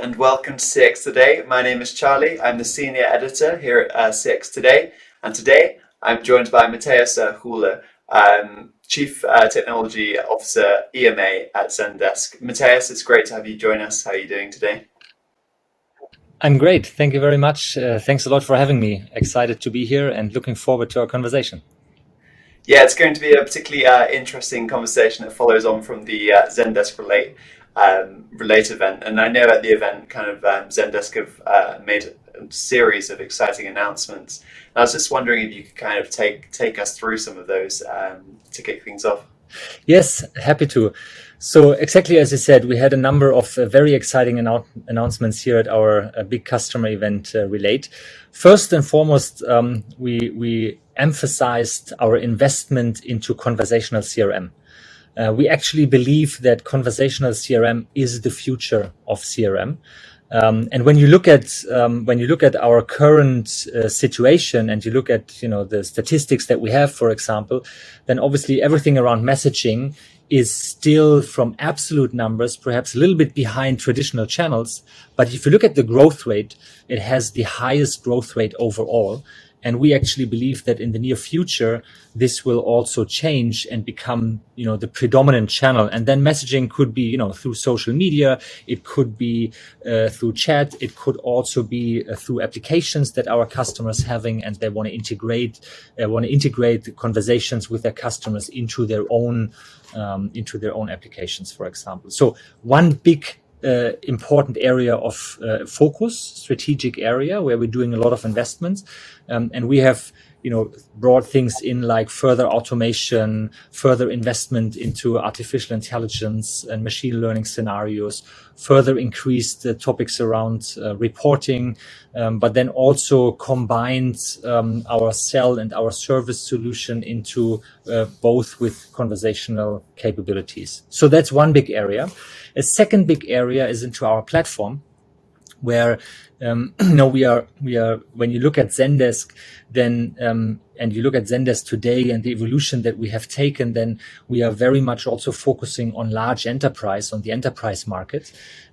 and welcome to CX Today. My name is Charlie. I'm the senior editor here at uh, CX Today, and today I'm joined by Matthias Hula, um, Chief uh, Technology Officer EMEA at Zendesk. Matthias, it's great to have you join us. How are you doing today? I'm great. Thank you very much. Uh, thanks a lot for having me. Excited to be here and looking forward to our conversation. Yeah, it's going to be a particularly uh, interesting conversation that follows on from the uh, Zendesk Relate um, Relate event. And I know at the event, kind of um, Zendesk have uh, made a series of exciting announcements. And I was just wondering if you could kind of take take us through some of those um, to kick things off. Yes, happy to. So exactly as you said, we had a number of uh, very exciting annou- announcements here at our uh, big customer event, uh, Relate. First and foremost, um, we we emphasized our investment into conversational CRM. Uh, we actually believe that conversational CRM is the future of CRM. Um, and when you look at um, when you look at our current uh, situation and you look at you know the statistics that we have, for example, then obviously everything around messaging is still from absolute numbers perhaps a little bit behind traditional channels. But if you look at the growth rate, it has the highest growth rate overall. And we actually believe that in the near future, this will also change and become, you know, the predominant channel. And then messaging could be, you know, through social media. It could be uh, through chat. It could also be uh, through applications that our customers having and they want to integrate, uh, want to integrate conversations with their customers into their own, um, into their own applications, for example. So one big uh, important area of uh, focus, strategic area where we're doing a lot of investments. Um, and we have you know brought things in like further automation further investment into artificial intelligence and machine learning scenarios further increased the topics around uh, reporting um, but then also combined um, our Sell and our service solution into uh, both with conversational capabilities. So that's one big area. A second big area is into our platform where um, you know we are we are when you look at Zendesk, then um, and you look at Zendesk today and the evolution that we have taken, then we are very much also focusing on large enterprise on the enterprise market,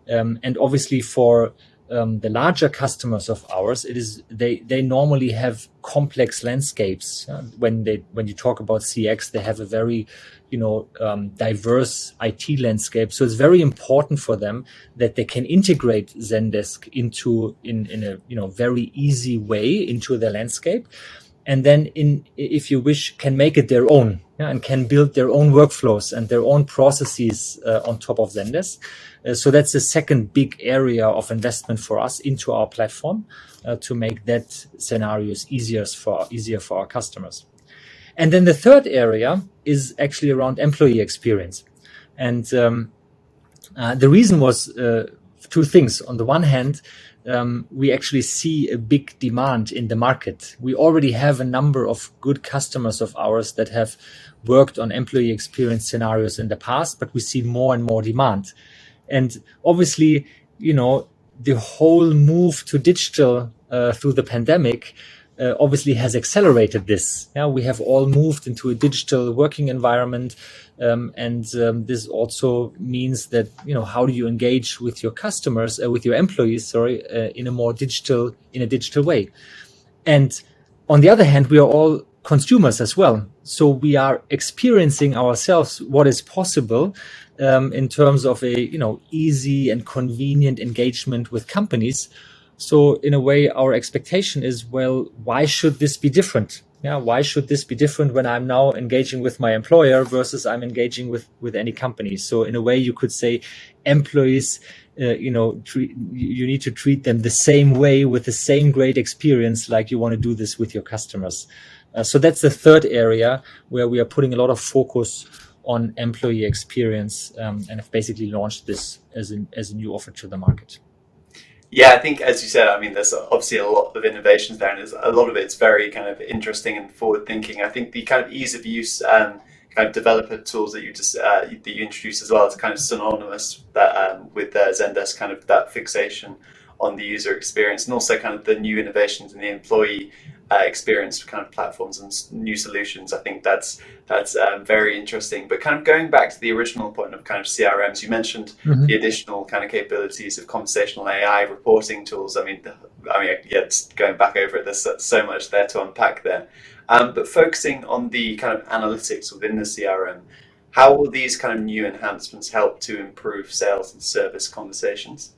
um, and obviously for um, the larger customers of ours, it is they they normally have complex landscapes. Uh, when they when you talk about CX, they have a very you know um, diverse IT landscape. So it's very important for them that they can integrate Zendesk into in in a you know very easy way into their landscape, and then in if you wish can make it their own yeah, and can build their own workflows and their own processes uh, on top of Zendesk. Uh, so that's the second big area of investment for us into our platform uh, to make that scenarios easier for easier for our customers. And then the third area is actually around employee experience, and um, uh, the reason was two things. On the one hand, um, we actually see a big demand in the market. We already have a number of good customers of ours that have worked on employee experience scenarios in the past, but we see more and more demand. And obviously, you know, the whole move to digital uh, through the pandemic uh, obviously has accelerated this. Yeah, we have all moved into a digital working environment, um, and um, this also means that you know how do you engage with your customers, uh, with your employees, sorry, uh, in a more digital in a digital way. And on the other hand, we are all consumers as well, so we are experiencing ourselves what is possible um, in terms of a you know easy and convenient engagement with companies so in a way, our expectation is, well, why should this be different? Yeah, why should this be different when I'm now engaging with my employer versus I'm engaging with with any company? So in a way, you could say, employees, uh, you know, treat, you need to treat them the same way with the same great experience, like you want to do this with your customers. Uh, so that's the third area where we are putting a lot of focus on employee experience um, and have basically launched this as a, as a new offer to the market. Yeah, I think as you said, I mean, there's obviously a lot of innovations there, and there's a lot of it's very kind of interesting and forward thinking. I think the kind of ease of use um, kind of developer tools that you just uh, that you introduced as well is kind of synonymous that um, with uh, Zendesk kind of that fixation on the user experience and also kind of the new innovations in the employee uh, experience kind of platforms and new solutions. I think that's that's um, very interesting. But kind of going back to the original point of kind of CRMs, you mentioned mm-hmm. the additional kind of capabilities of conversational AI reporting tools. I mean, I mean, yeah, going back over it, there's so much there to unpack there. Um, but focusing on the kind of analytics within the CRM, how will these kind of new enhancements help to improve sales and service conversations?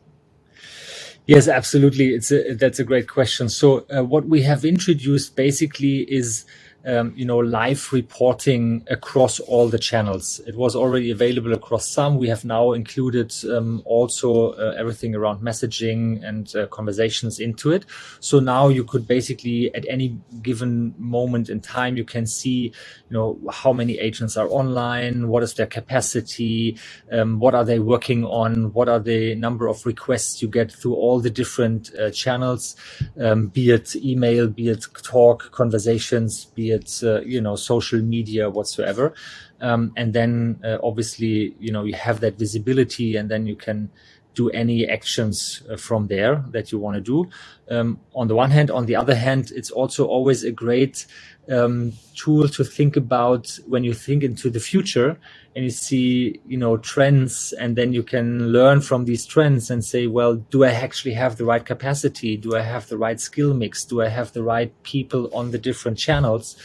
Yes, absolutely. It's a, that's a great question. So uh, what we have introduced basically is um, you know, live reporting across all the channels. It was already available across some. We have now included um, also uh, everything around messaging and uh, conversations into it. So now you could basically, at any given moment in time, you can see, you know, how many agents are online, what is their capacity, um, what are they working on, what are the number of requests you get through all the different uh, channels, um, be it email, be it talk, conversations, be it uh, you know social media whatsoever. Um, and then uh, obviously you know you have that visibility and then you can do any actions uh, from there that you want to do. Um, on the one hand on the other hand it's also always a great um, tool to think about when you think into the future and you see you know trends and then you can learn from these trends and say well do i actually have the right capacity? Do i have the right skill mix? Do i have the right people on the different channels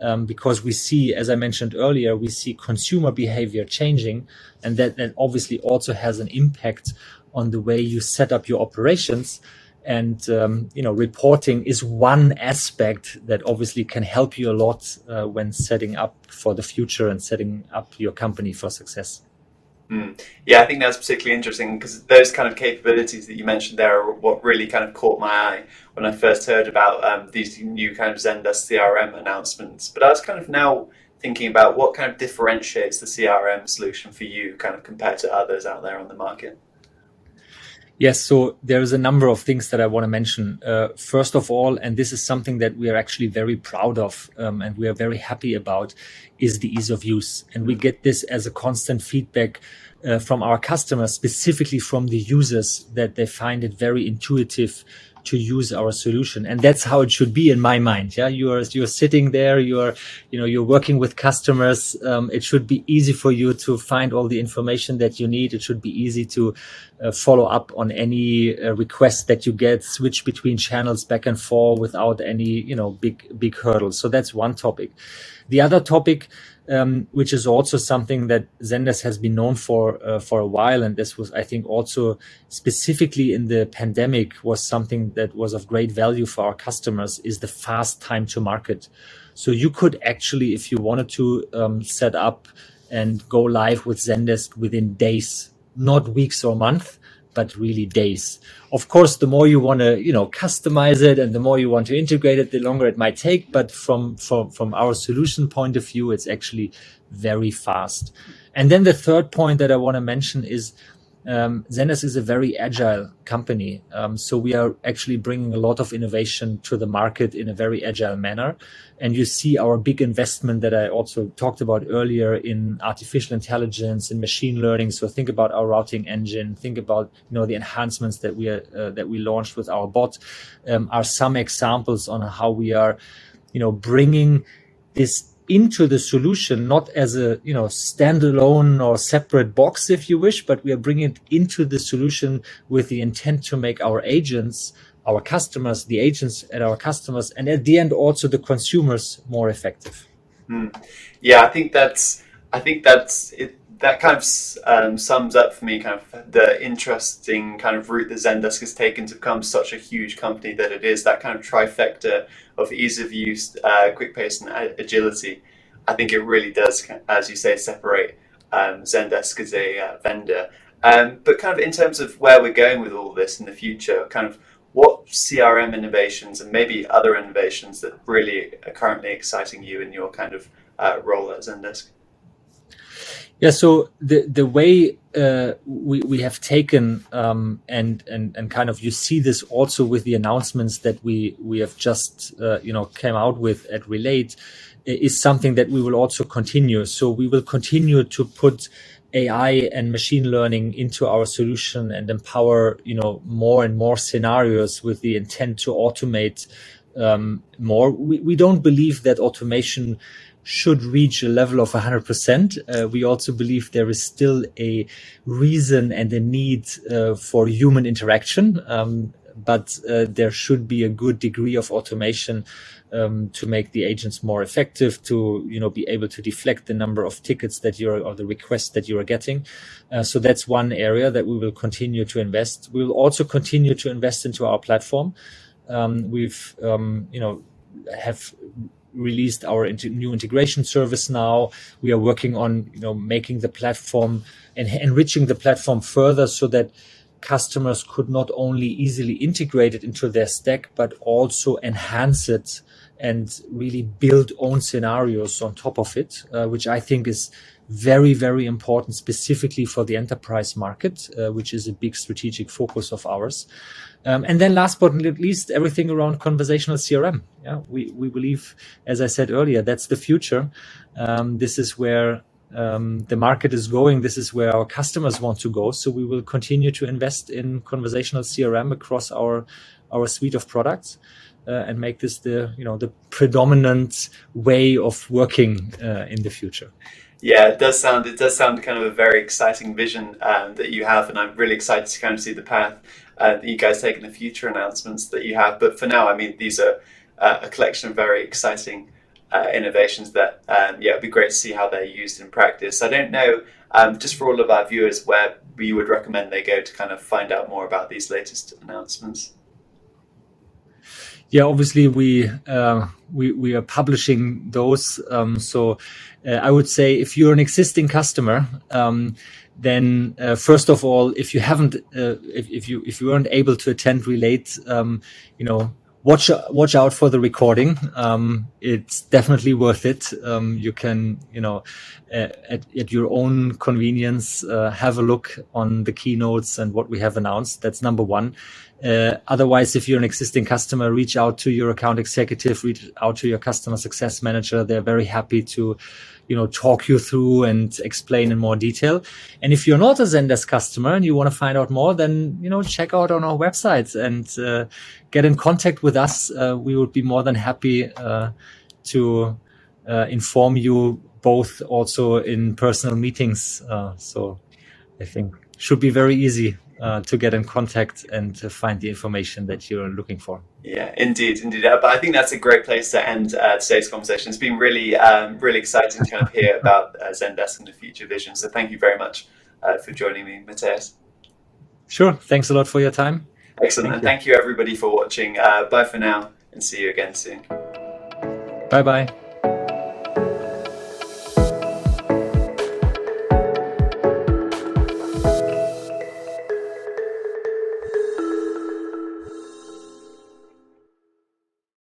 um, because we see as i mentioned earlier we see consumer behavior changing and that, that obviously also has an impact on the way you set up your operations. And um, you know reporting is one aspect that obviously can help you a lot uh, when setting up for the future and setting up your company for success mm. yeah i think that's particularly interesting because those kind of capabilities that you mentioned there are what really kind of caught my eye when i first heard about um, these new kind of zendesk crm announcements but i was kind of now thinking about what kind of differentiates the crm solution for you kind of compared to others out there on the market Yes, so there's a number of things that I want to mention. Uh, first of all, and this is something that we are actually very proud of um, and we are very happy about, is the ease of use. And we get this as a constant feedback uh, from our customers, specifically from the users, that they find it very intuitive to use our solution. And that's how it should be in my mind. Yeah you're you're sitting there you're you know you're working with customers. Um, it should be easy for you to find all the information that you need. It should be easy to uh, follow up on any uh, request that you get switch between channels back and forth without any you know big big hurdles. So that's one topic. The other topic um, which is also something that Zendesk has been known for uh, for a while, and this was, I think, also specifically in the pandemic was something that was of great value for our customers is the fast time to market. So you could actually, if you wanted to, um, set up and go live with Zendesk within days, not weeks or months but really days. Of course, the more you want to, you know, customize it and the more you want to integrate it, the longer it might take. But from, from, from our solution point of view, it's actually very fast. And then the third point that I want to mention is um, is a very agile company. Um, so we are actually bringing a lot of innovation to the market in a very agile manner. And you see our big investment that I also talked about earlier in artificial intelligence and machine learning. So think about our routing engine. Think about you know the enhancements that we are, uh, that we launched with our bot. Um, are some examples on how we are, you know, bringing this into the solution, not as a you know standalone or separate box, if you wish, but we are bringing it into the solution with the intent to make our agents, our customers, the agents at our customers, and at the end also the consumers more effective. Mm. Yeah, I think that's I think that's it. That kind of um, sums up for me kind of the interesting kind of route that Zendesk has taken to become such a huge company that it is. That kind of trifecta of ease of use, uh, quick pace, and agility, I think it really does, as you say, separate um, Zendesk as a uh, vendor. Um, but kind of in terms of where we're going with all this in the future, kind of what CRM innovations and maybe other innovations that really are currently exciting you in your kind of uh, role at Zendesk? Yeah, so the the way uh, we we have taken um, and and and kind of you see this also with the announcements that we we have just uh, you know came out with at Relate is something that we will also continue. So we will continue to put AI and machine learning into our solution and empower, you know, more and more scenarios with the intent to automate um, more. We, we don't believe that automation should reach a level of 100%. Uh, we also believe there is still a reason and a need uh, for human interaction. Um, but uh, there should be a good degree of automation um, to make the agents more effective, to you know be able to deflect the number of tickets that you're or the requests that you are getting. Uh, so that's one area that we will continue to invest. We will also continue to invest into our platform. Um, we've um, you know have released our new integration service now. We are working on you know making the platform and enriching the platform further so that customers could not only easily integrate it into their stack but also enhance it and really build own scenarios on top of it, uh, which I think is very, very important, specifically for the enterprise market, uh, which is a big strategic focus of ours. Um, and then last but not least, everything around conversational CRM. Yeah, we, we believe, as I said earlier, that's the future. Um, this is where um, the market is going. This is where our customers want to go. So we will continue to invest in conversational CRM across our, our suite of products. Uh, and make this the you know the predominant way of working uh, in the future. Yeah, it does sound it does sound kind of a very exciting vision um, that you have, and I'm really excited to kind of see the path uh, that you guys take in the future announcements that you have. But for now, I mean, these are uh, a collection of very exciting uh, innovations that, um, yeah, it'd be great to see how they're used in practice. I don't know, um, just for all of our viewers, where you would recommend they go to kind of find out more about these latest announcements. Yeah, obviously we uh, we we are publishing those. Um, so uh, I would say if you're an existing customer, um, then uh, first of all, if you haven't, uh, if, if you if you weren't able to attend Relate, um, you know, watch watch out for the recording. Um, it's definitely worth it. Um, you can, you know, at, at, your own convenience, uh, have a look on the keynotes and what we have announced. That's number one. Uh, otherwise, if you're an existing customer, reach out to your account executive, reach out to your customer success manager. They're very happy to, you know, talk you through and explain in more detail. And if you're not a Zendesk customer and you want to find out more, then, you know, check out on our website and uh, get in contact with us. Uh, we would be more than happy uh, to uh, inform you both also in personal meetings. so I think should be very easy uh, to get in contact and to find the information that you're looking for. Yeah, indeed, indeed. Uh, but I think that's a great place to end uh, today's conversation. It's been really, um, really exciting to kind of hear about uh, Zendesk and the future vision. So thank you very much uh, for joining me, Matthias. Sure. Thanks a lot for your time. Excellent. Thank and you. thank you, everybody, for watching. Uh, bye for now, and see you again soon. Bye bye.